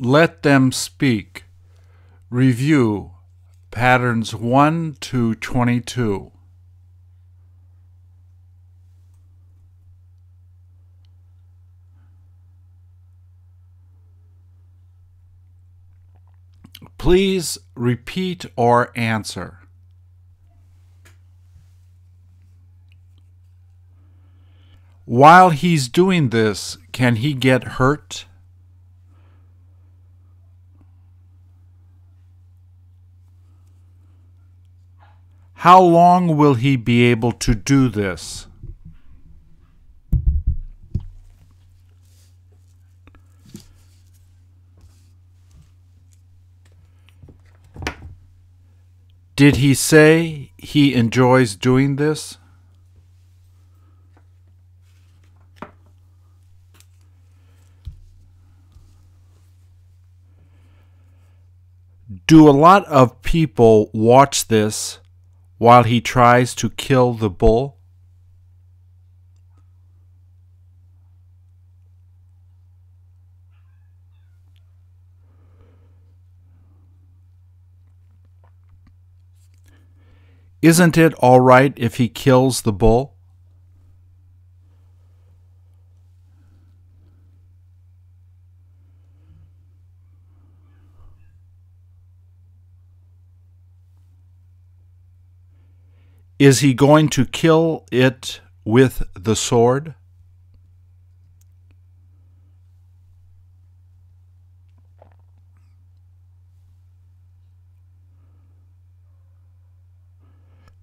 Let them speak. Review patterns 1 to 22. Please repeat or answer. While he's doing this, can he get hurt? How long will he be able to do this? Did he say he enjoys doing this? Do a lot of people watch this while he tries to kill the bull? Isn't it all right if he kills the bull? Is he going to kill it with the sword?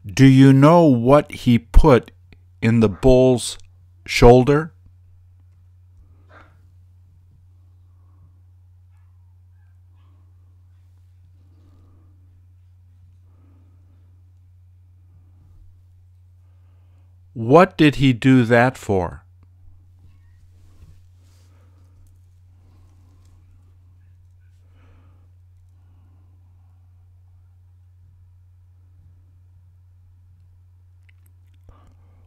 Do you know what he put in the bull's shoulder? What did he do that for?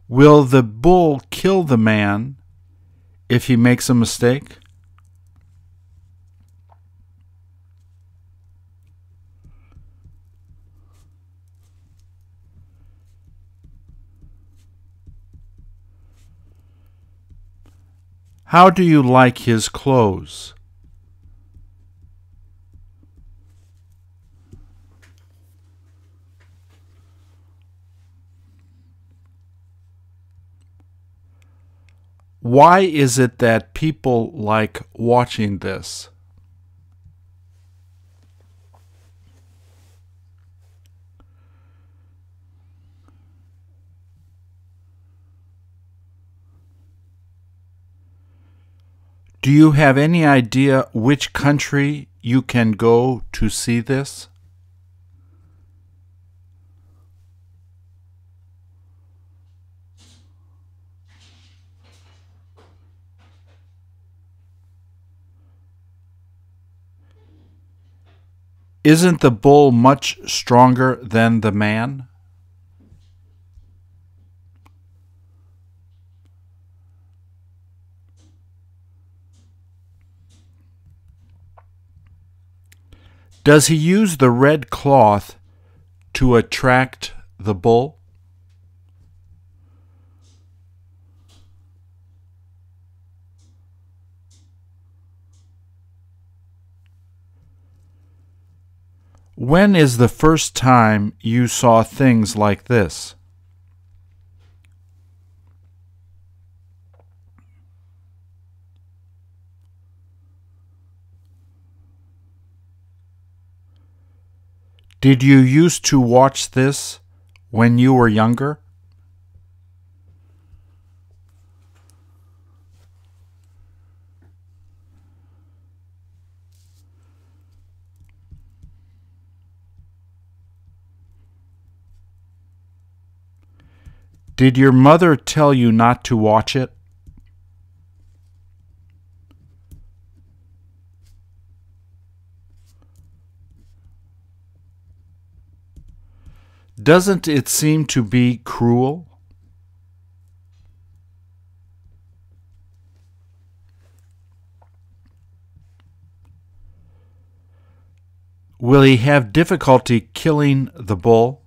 Will the bull kill the man if he makes a mistake? How do you like his clothes? Why is it that people like watching this? Do you have any idea which country you can go to see this? Isn't the bull much stronger than the man? Does he use the red cloth to attract the bull? When is the first time you saw things like this? Did you used to watch this when you were younger? Did your mother tell you not to watch it? Doesn't it seem to be cruel? Will he have difficulty killing the bull?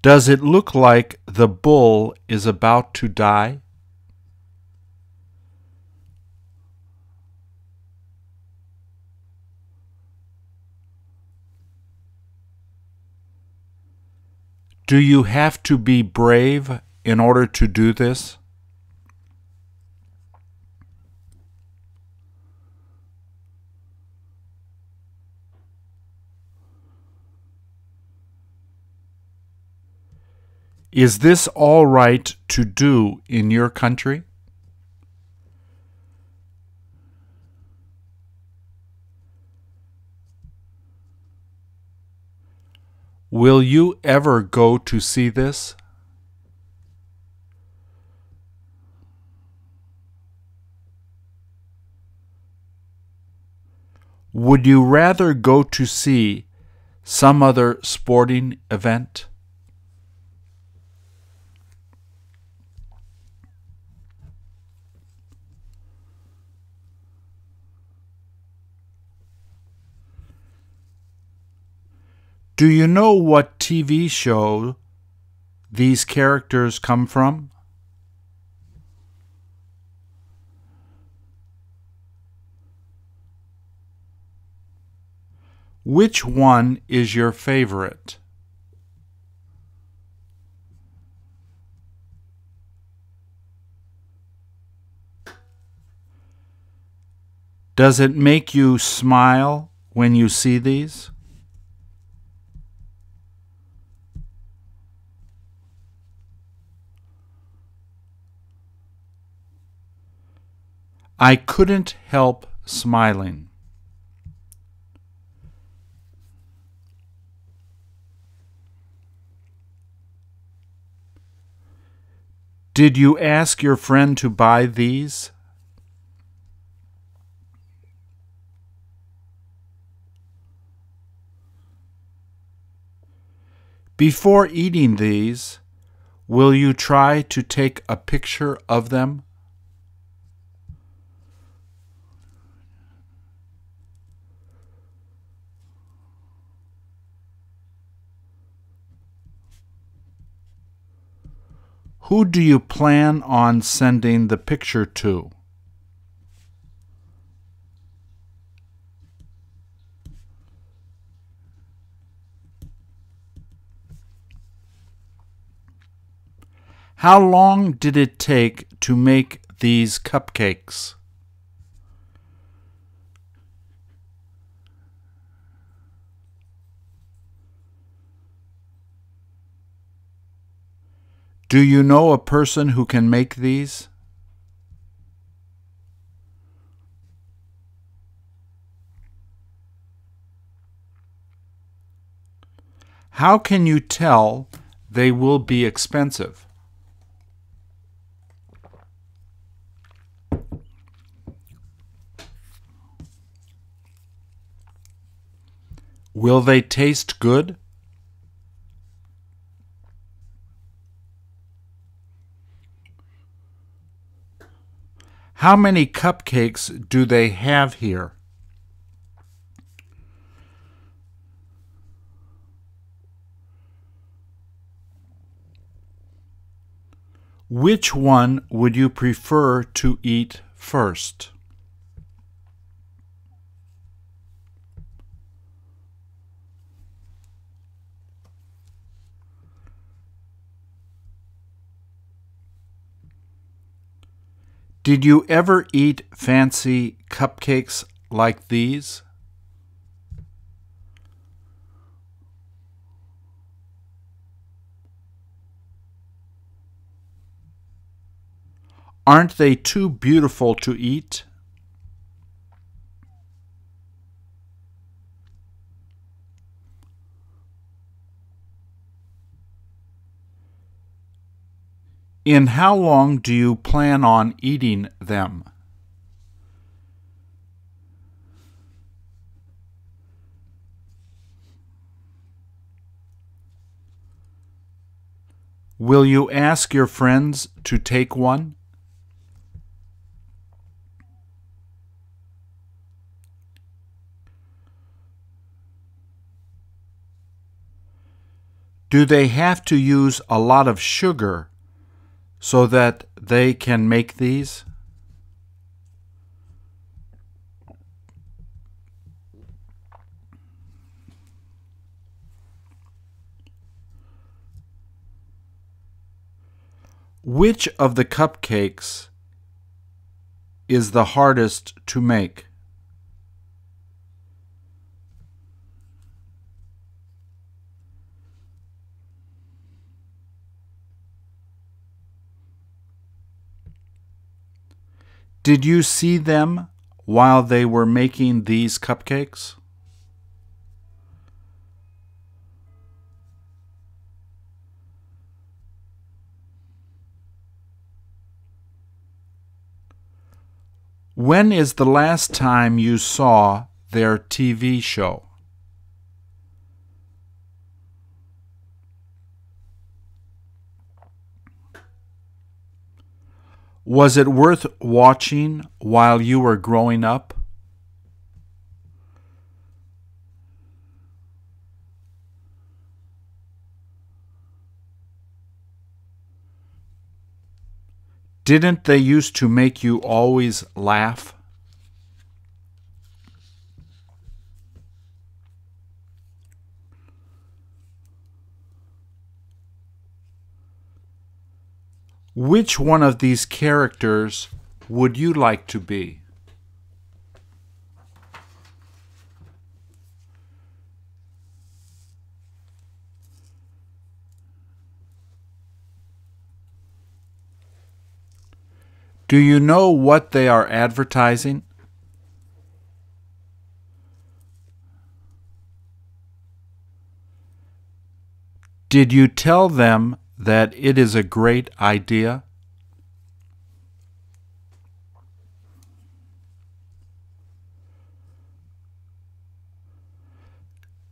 Does it look like the bull is about to die? Do you have to be brave in order to do this? Is this all right to do in your country? Will you ever go to see this? Would you rather go to see some other sporting event? Do you know what TV show these characters come from? Which one is your favorite? Does it make you smile when you see these? I couldn't help smiling. Did you ask your friend to buy these? Before eating these, will you try to take a picture of them? Who do you plan on sending the picture to? How long did it take to make these cupcakes? Do you know a person who can make these? How can you tell they will be expensive? Will they taste good? How many cupcakes do they have here? Which one would you prefer to eat first? Did you ever eat fancy cupcakes like these? Aren't they too beautiful to eat? In how long do you plan on eating them? Will you ask your friends to take one? Do they have to use a lot of sugar so that they can make these? Which of the cupcakes is the hardest to make? Did you see them while they were making these cupcakes? When is the last time you saw their TV show? Was it worth watching while you were growing up? Didn't they used to make you always laugh? Which one of these characters would you like to be? Do you know what they are advertising? Did you tell them that it is a great idea?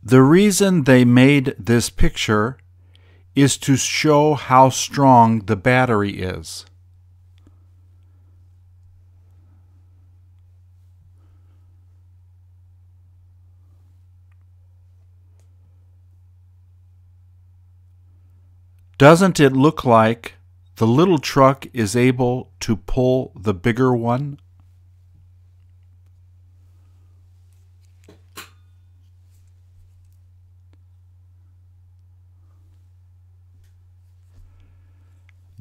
The reason they made this picture is to show how strong the battery is. Doesn't it look like the little truck is able to pull the bigger one?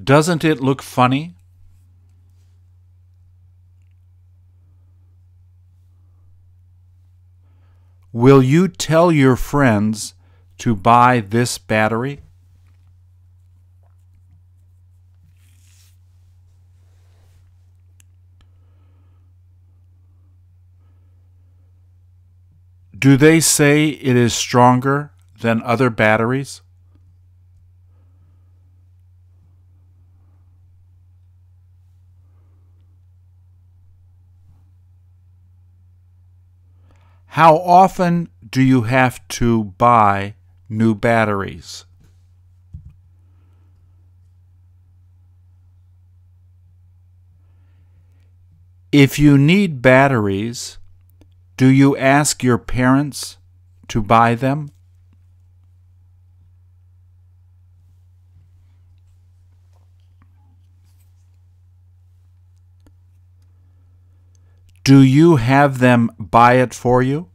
Doesn't it look funny? Will you tell your friends to buy this battery? Do they say it is stronger than other batteries? How often do you have to buy new batteries? If you need batteries, do you ask your parents to buy them? Do you have them buy it for you?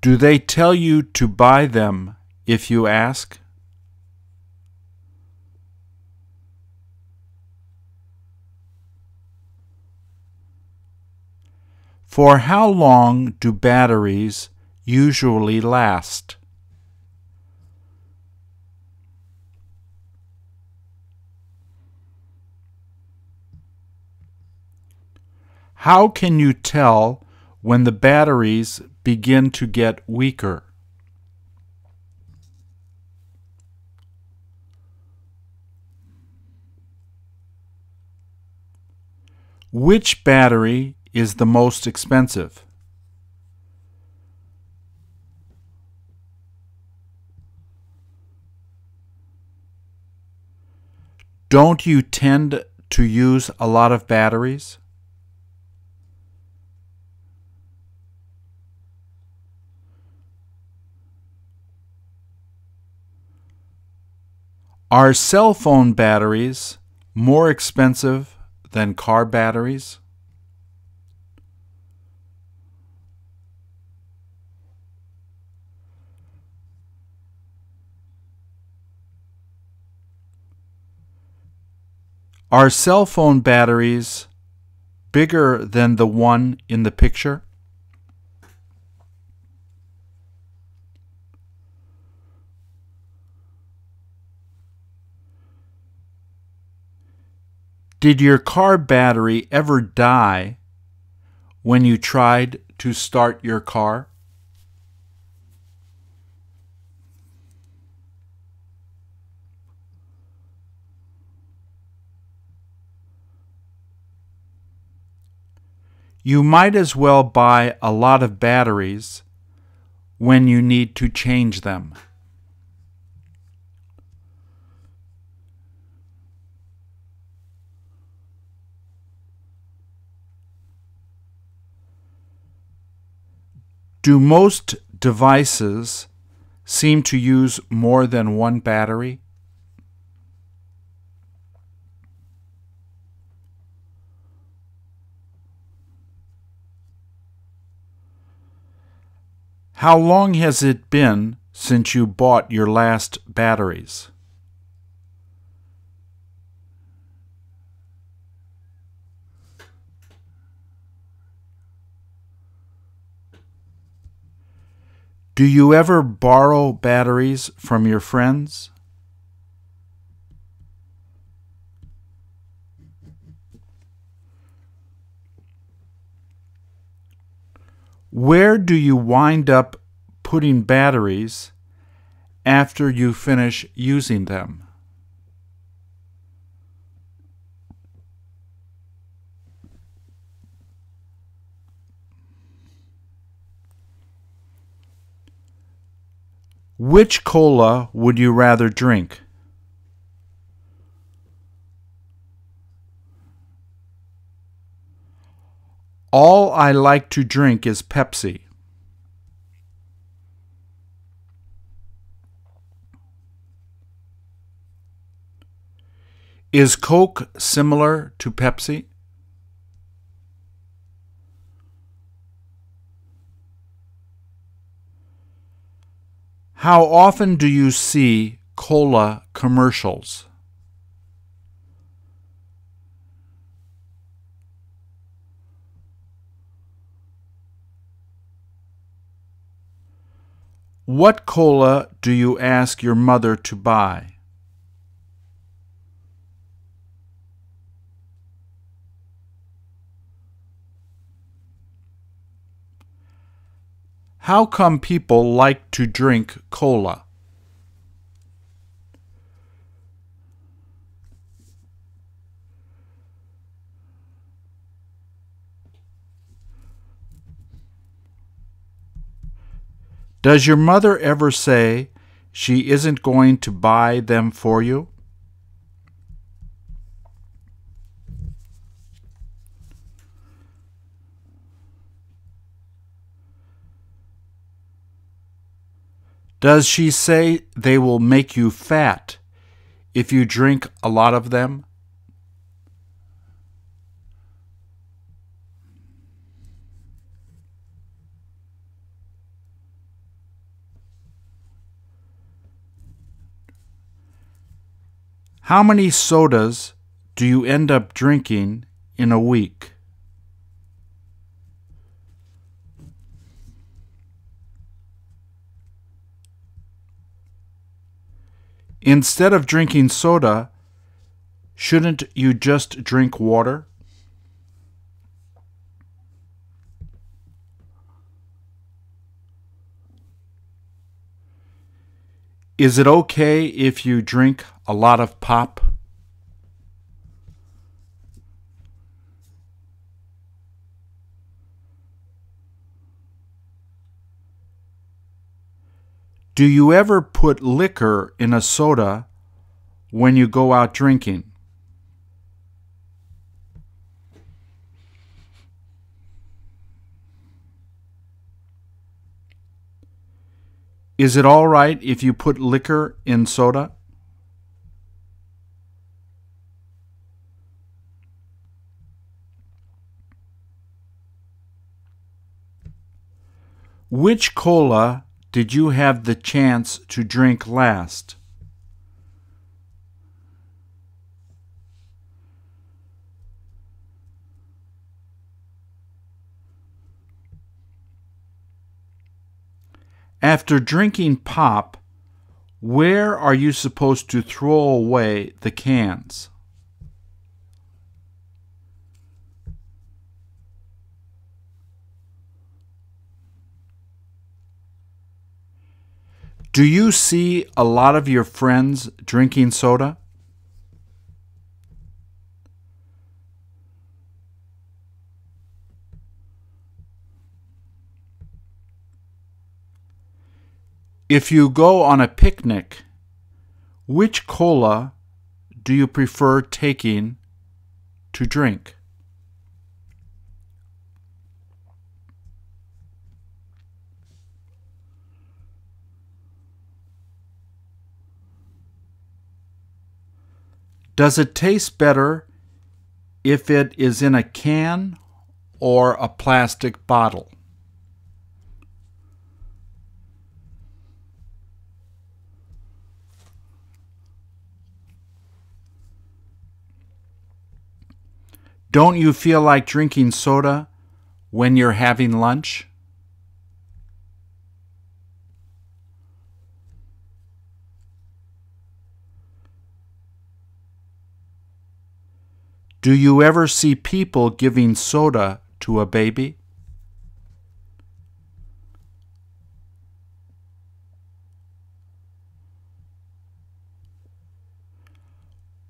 Do they tell you to buy them if you ask? For how long do batteries usually last? How can you tell when the batteries begin to get weaker? Which battery is the most expensive? Don't you tend to use a lot of batteries? Are cell phone batteries more expensive than car batteries? Are cell phone batteries bigger than the one in the picture? Did your car battery ever die when you tried to start your car? You might as well buy a lot of batteries when you need to change them. Do most devices seem to use more than one battery? How long has it been since you bought your last batteries? Do you ever borrow batteries from your friends? Where do you wind up putting batteries after you finish using them? Which cola would you rather drink? All I like to drink is Pepsi. Is Coke similar to Pepsi? How often do you see cola commercials? What cola do you ask your mother to buy? How come people like to drink cola? Does your mother ever say she isn't going to buy them for you? Does she say they will make you fat if you drink a lot of them? How many sodas do you end up drinking in a week? Instead of drinking soda, shouldn't you just drink water? Is it okay if you drink a lot of pop? Do you ever put liquor in a soda when you go out drinking? Is it all right if you put liquor in soda? Which cola did you have the chance to drink last? After drinking pop, where are you supposed to throw away the cans? Do you see a lot of your friends drinking soda? If you go on a picnic, which cola do you prefer taking to drink? Does it taste better if it is in a can or a plastic bottle? Don't you feel like drinking soda when you're having lunch? Do you ever see people giving soda to a baby?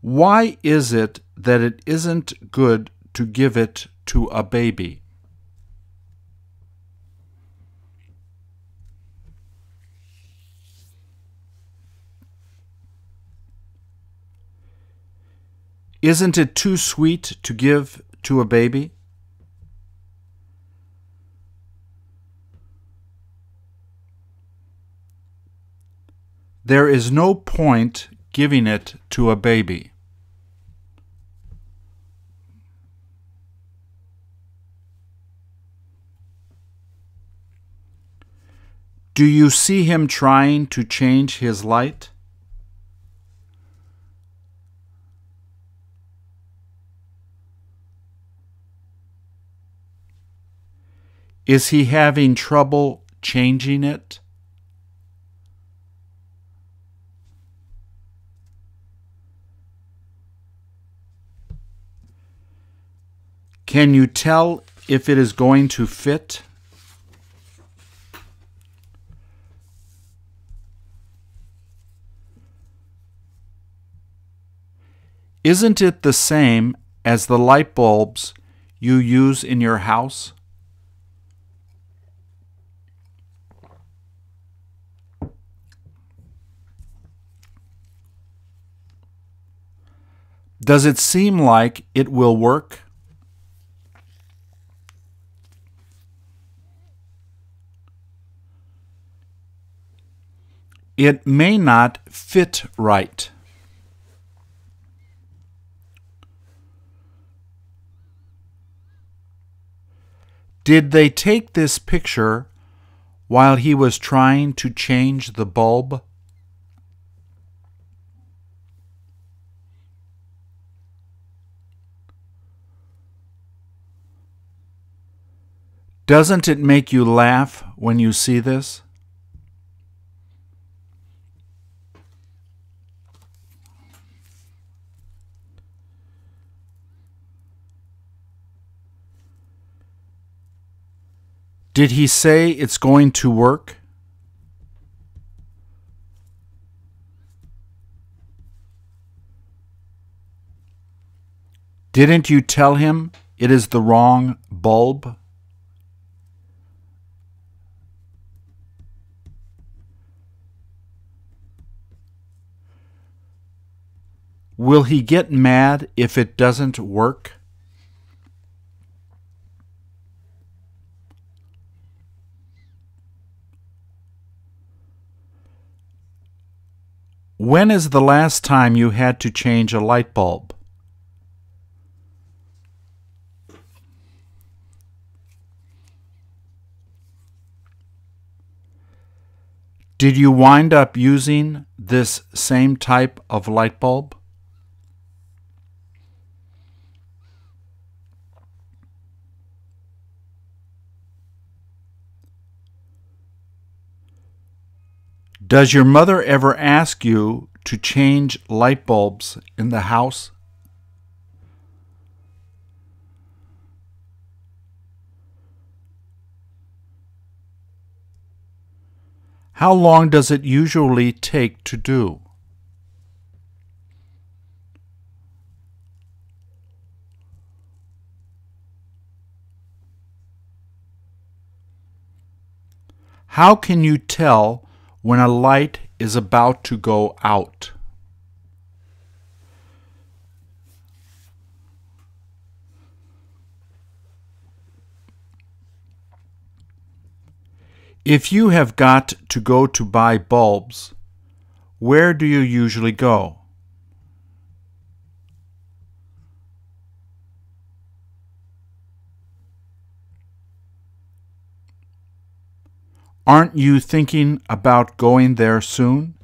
Why is it that it isn't good to give it to a baby? Isn't it too sweet to give to a baby? There is no point giving it to a baby. Do you see him trying to change his light? Is he having trouble changing it? Can you tell if it is going to fit? Isn't it the same as the light bulbs you use in your house? Does it seem like it will work? It may not fit right. Did they take this picture while he was trying to change the bulb? Doesn't it make you laugh when you see this? Did he say it's going to work? Didn't you tell him it is the wrong bulb? Will he get mad if it doesn't work? When is the last time you had to change a light bulb? Did you wind up using this same type of light bulb? Does your mother ever ask you to change light bulbs in the house? How long does it usually take to do? How can you tell when a light is about to go out? If you have got to go to buy bulbs, where do you usually go? Aren't you thinking about going there soon?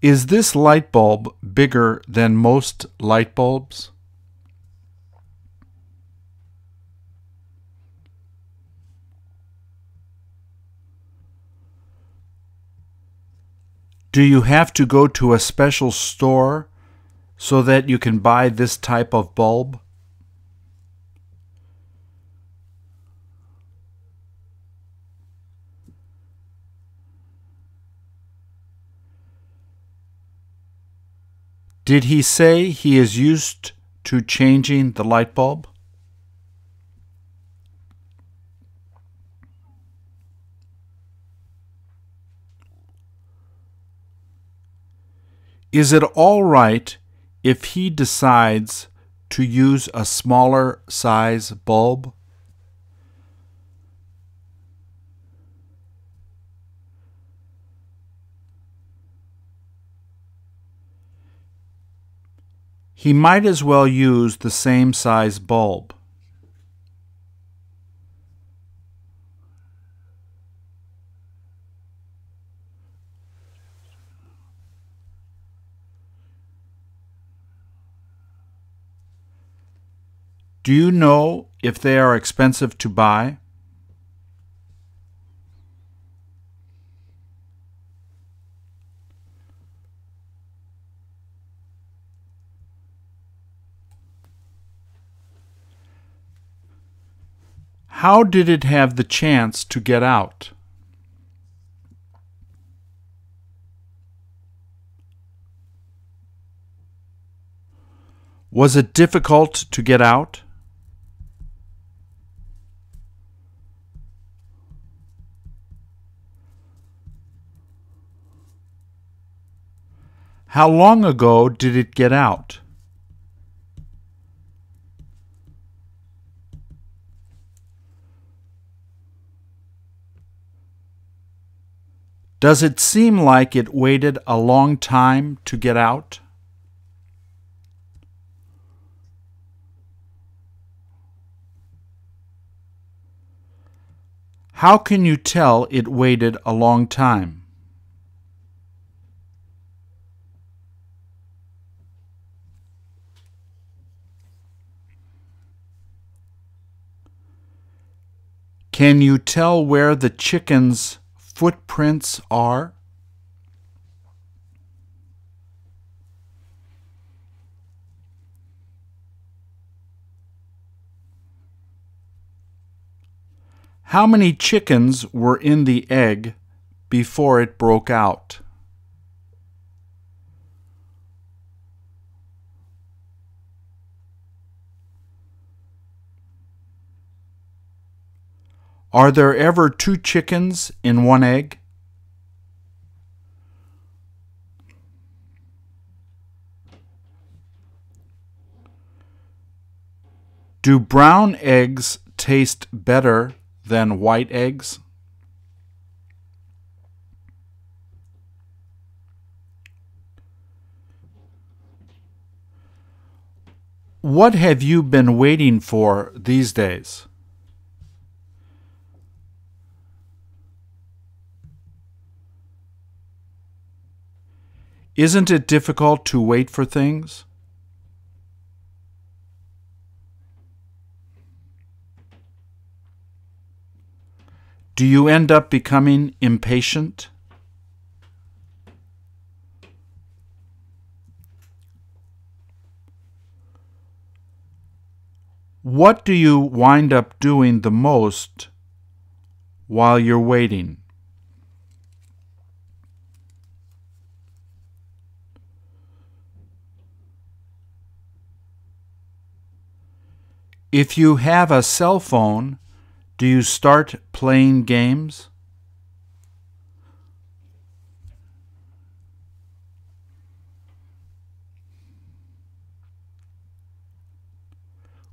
Is this light bulb bigger than most light bulbs? Do you have to go to a special store so that you can buy this type of bulb? Did he say he is used to changing the light bulb? Is it all right if he decides to use a smaller size bulb? He might as well use the same size bulb. Do you know if they are expensive to buy? How did it have the chance to get out? Was it difficult to get out? How long ago did it get out? Does it seem like it waited a long time to get out? How can you tell it waited a long time? Can you tell where the chickens footprints are? How many chickens were in the egg before it broke out? Are there ever two chickens in one egg? Do brown eggs taste better than white eggs? What have you been waiting for these days? Isn't it difficult to wait for things? Do you end up becoming impatient? What do you wind up doing the most while you're waiting? If you have a cell phone, do you start playing games?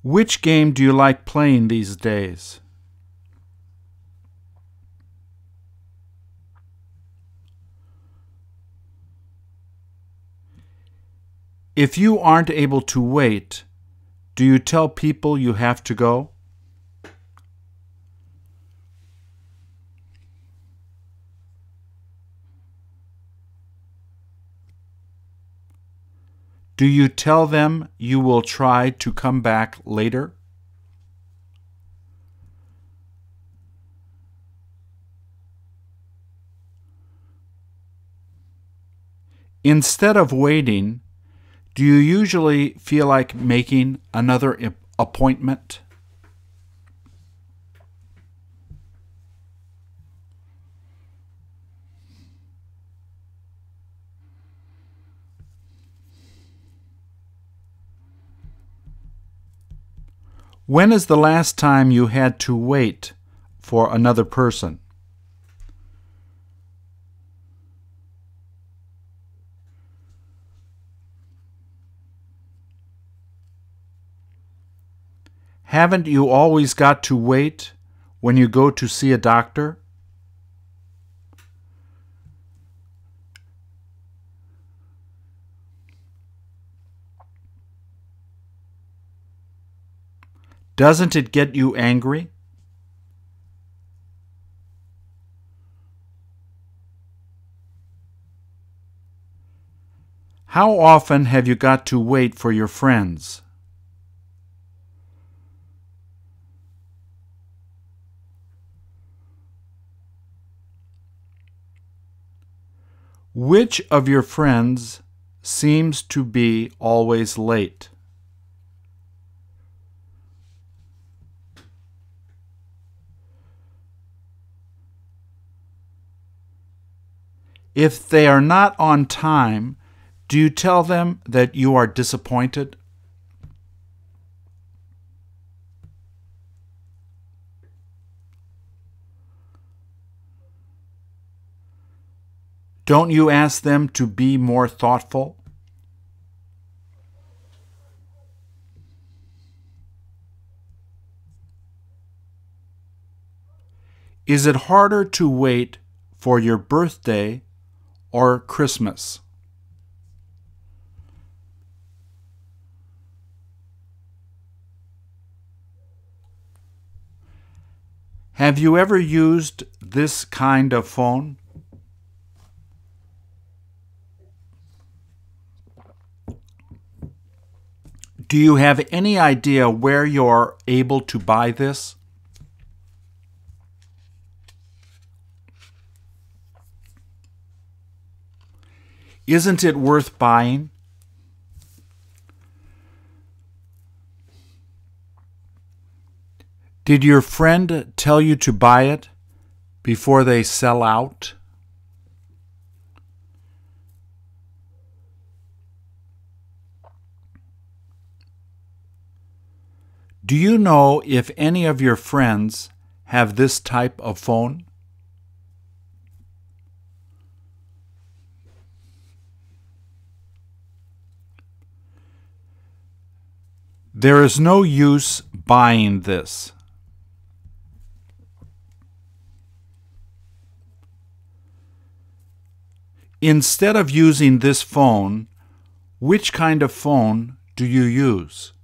Which game do you like playing these days? If you aren't able to wait, do you tell people you have to go? Do you tell them you will try to come back later? Instead of waiting, do you usually feel like making another appointment? When is the last time you had to wait for another person? Haven't you always got to wait when you go to see a doctor? Doesn't it get you angry? How often have you got to wait for your friends? Which of your friends seems to be always late? If they are not on time, do you tell them that you are disappointed? Don't you ask them to be more thoughtful? Is it harder to wait for your birthday or Christmas? Have you ever used this kind of phone? Do you have any idea where you're able to buy this? Isn't it worth buying? Did your friend tell you to buy it before they sell out? Do you know if any of your friends have this type of phone? There is no use buying this. Instead of using this phone, which kind of phone do you use?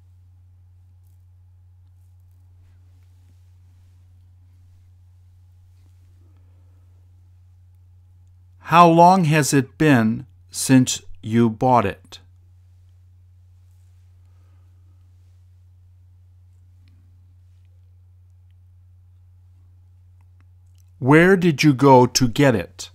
How long has it been since you bought it? Where did you go to get it?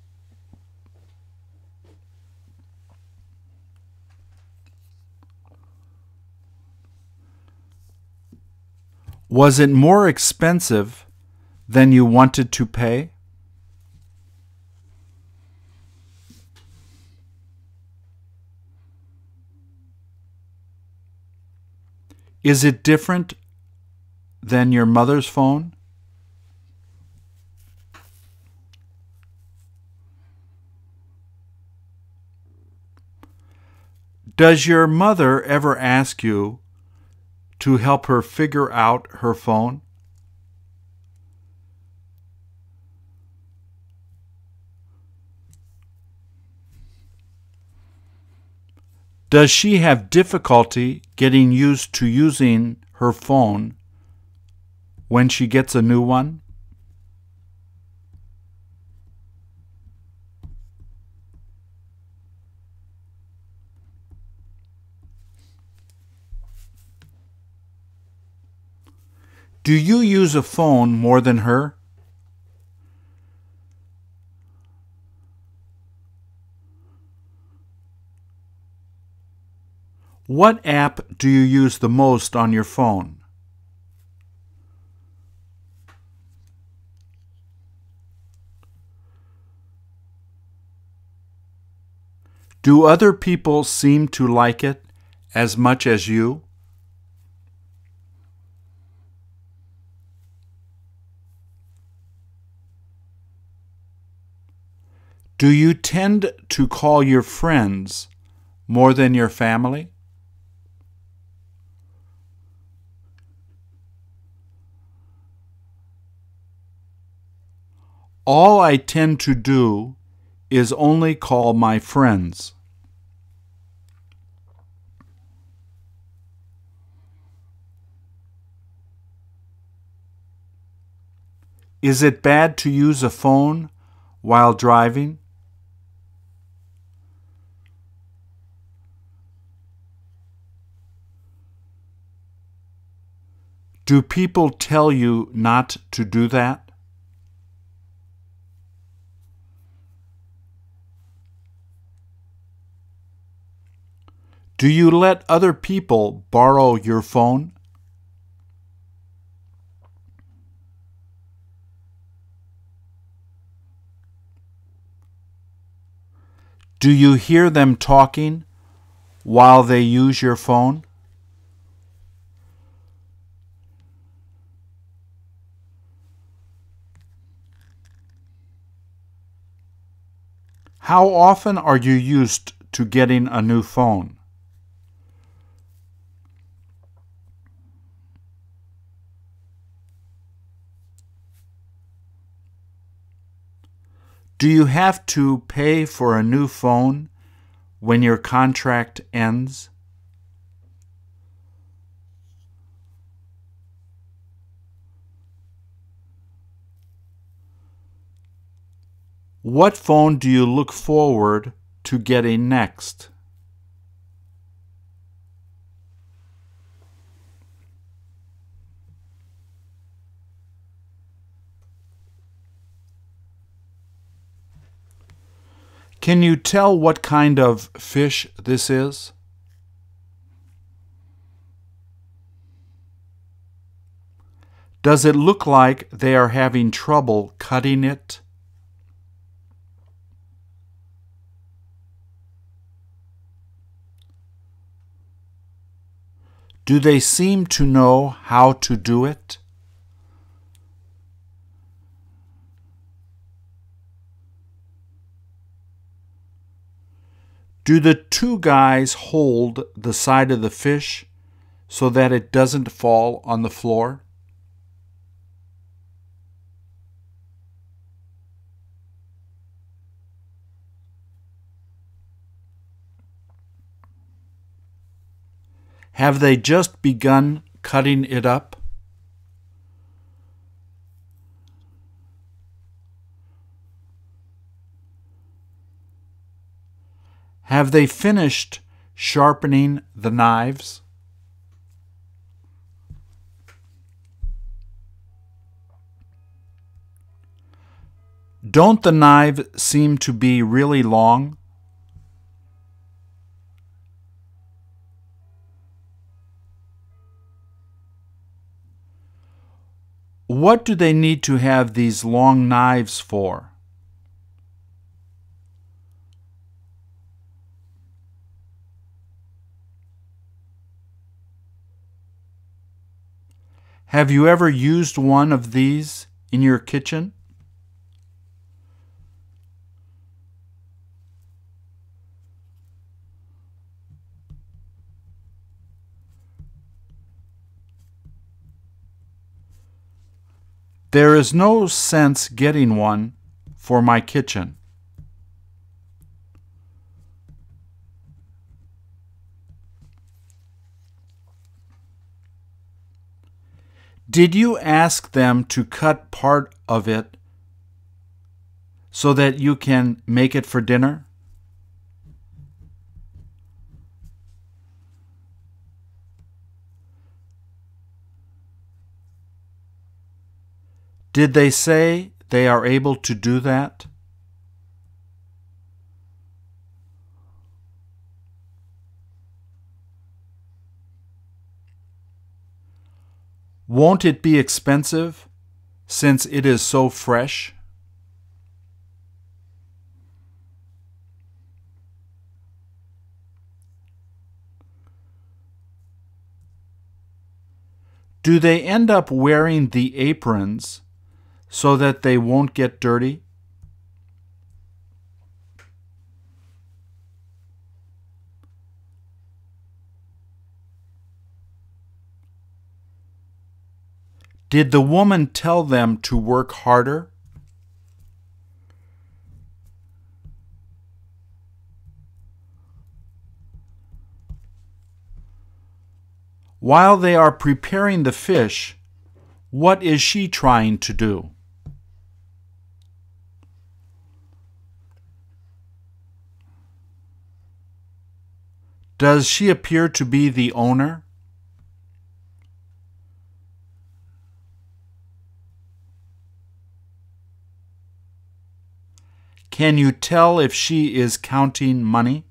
Was it more expensive than you wanted to pay? Is it different than your mother's phone? Does your mother ever ask you to help her figure out her phone? Does she have difficulty getting used to using her phone when she gets a new one? Do you use a phone more than her? What app do you use the most on your phone? Do other people seem to like it as much as you? Do you tend to call your friends more than your family? All I tend to do is only call my friends. Is it bad to use a phone while driving? Do people tell you not to do that? Do you let other people borrow your phone? Do you hear them talking while they use your phone? How often are you used to getting a new phone? Do you have to pay for a new phone when your contract ends? What phone do you look forward to getting next? Can you tell what kind of fish this is? Does it look like they are having trouble cutting it? Do they seem to know how to do it? Do the two guys hold the side of the fish so that it doesn't fall on the floor? Have they just begun cutting it up? Have they finished sharpening the knives? Don't the knives seem to be really long? What do they need to have these long knives for? Have you ever used one of these in your kitchen? There is no sense getting one for my kitchen. Did you ask them to cut part of it so that you can make it for dinner? Did they say they are able to do that? Won't it be expensive since it is so fresh? Do they end up wearing the aprons so that they won't get dirty? Did the woman tell them to work harder? While they are preparing the fish, what is she trying to do? Does she appear to be the owner? Can you tell if she is counting money?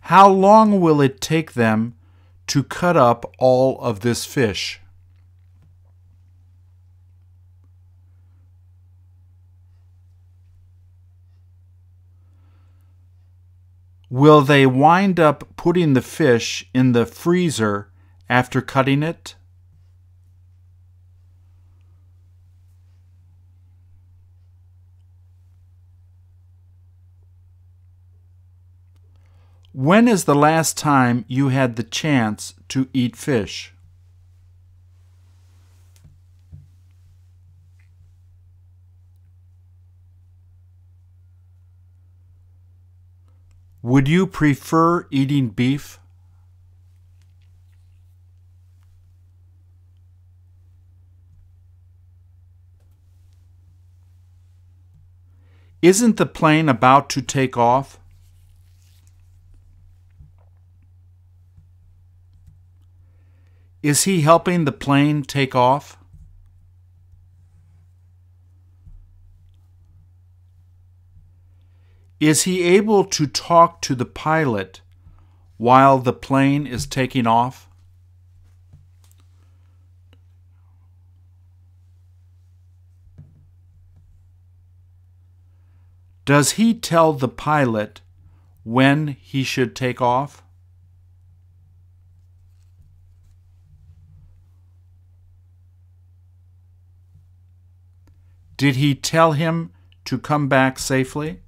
How long will it take them to cut up all of this fish? Will they wind up putting the fish in the freezer after cutting it? When is the last time you had the chance to eat fish? Would you prefer eating beef? Isn't the plane about to take off? Is he helping the plane take off? Is he able to talk to the pilot while the plane is taking off? Does he tell the pilot when he should take off? Did he tell him to come back safely?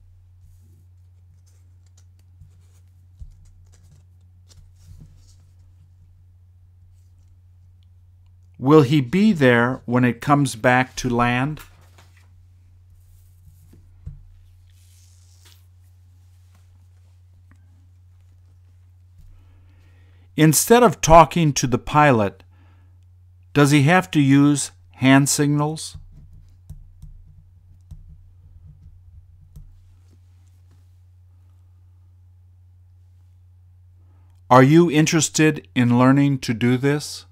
Will he be there when it comes back to land? Instead of talking to the pilot, does he have to use hand signals? Are you interested in learning to do this?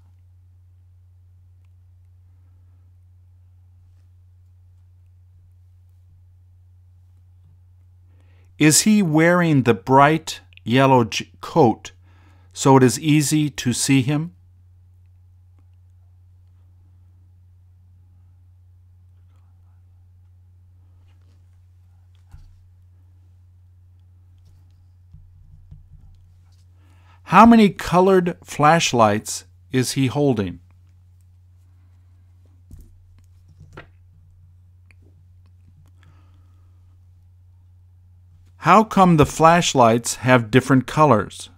Is he wearing the bright yellow coat so it is easy to see him? How many colored flashlights is he holding? How come the flashlights have different colors?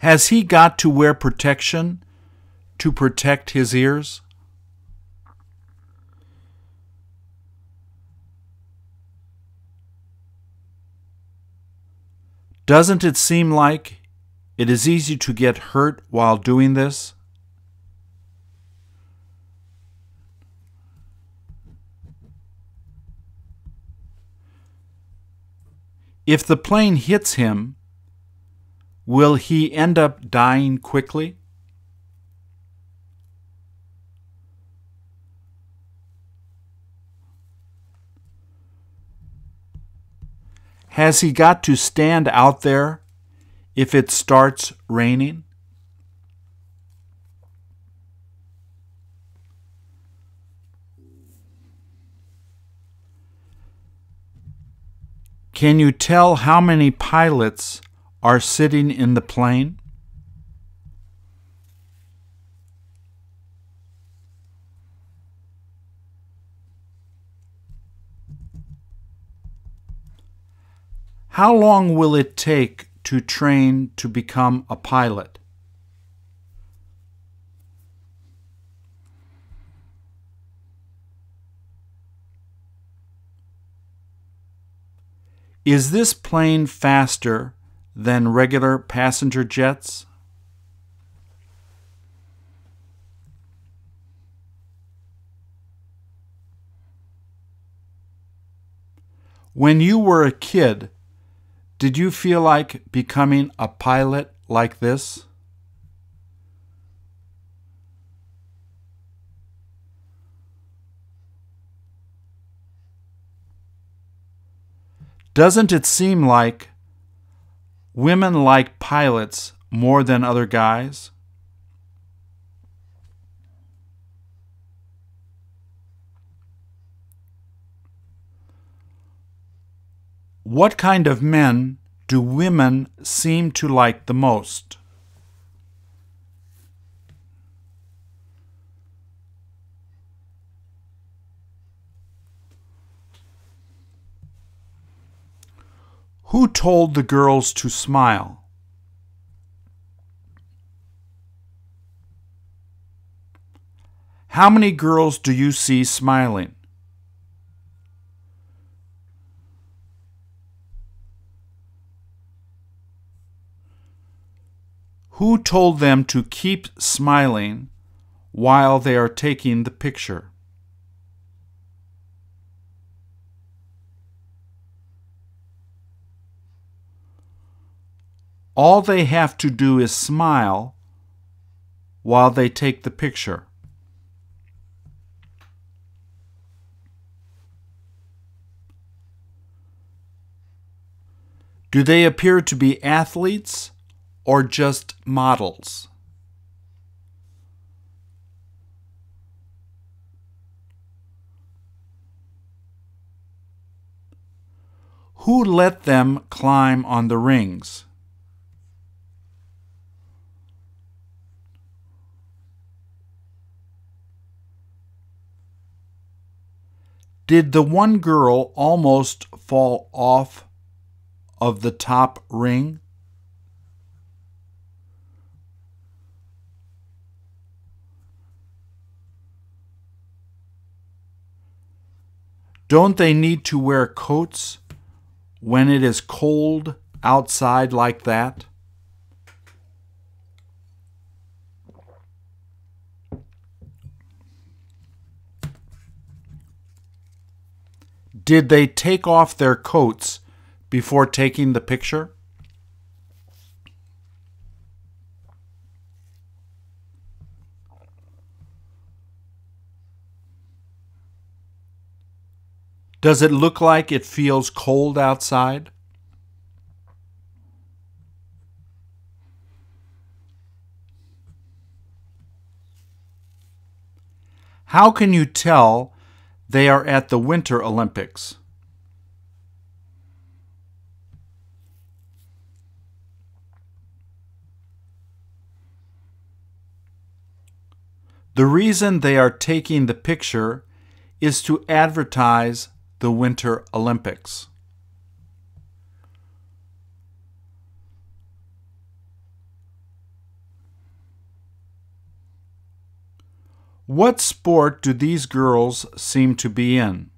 Has he got to wear protection to protect his ears? Doesn't it seem like it is easy to get hurt while doing this? If the plane hits him, will he end up dying quickly? Has he got to stand out there if it starts raining? Can you tell how many pilots are sitting in the plane? How long will it take to train to become a pilot? Is this plane faster than regular passenger jets? When you were a kid, did you feel like becoming a pilot like this? Doesn't it seem like women like pilots more than other guys? What kind of men do women seem to like the most? Who told the girls to smile? How many girls do you see smiling? Who told them to keep smiling while they are taking the picture? All they have to do is smile while they take the picture. Do they appear to be athletes or just models? Who let them climb on the rings? Did the one girl almost fall off of the top ring? Don't they need to wear coats when it is cold outside like that? Did they take off their coats before taking the picture? Does it look like it feels cold outside? How can you tell they are at the Winter Olympics? The reason they are taking the picture is to advertise the Winter Olympics. What sport do these girls seem to be in?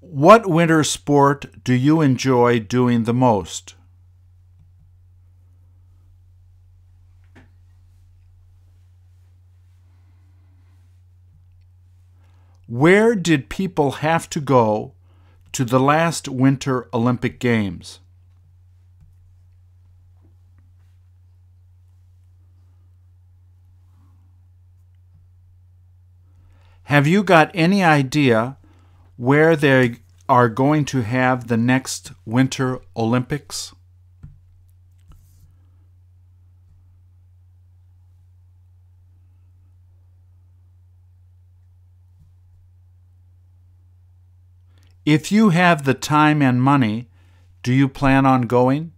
What winter sport do you enjoy doing the most? Where did people have to go to the last Winter Olympic Games? Have you got any idea where they are going to have the next Winter Olympics? If you have the time and money, do you plan on going?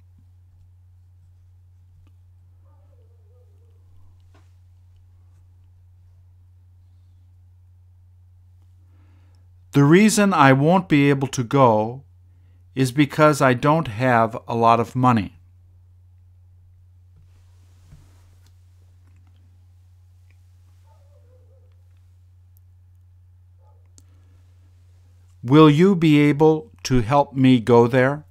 The reason I won't be able to go is because I don't have a lot of money. Will you be able to help me go there?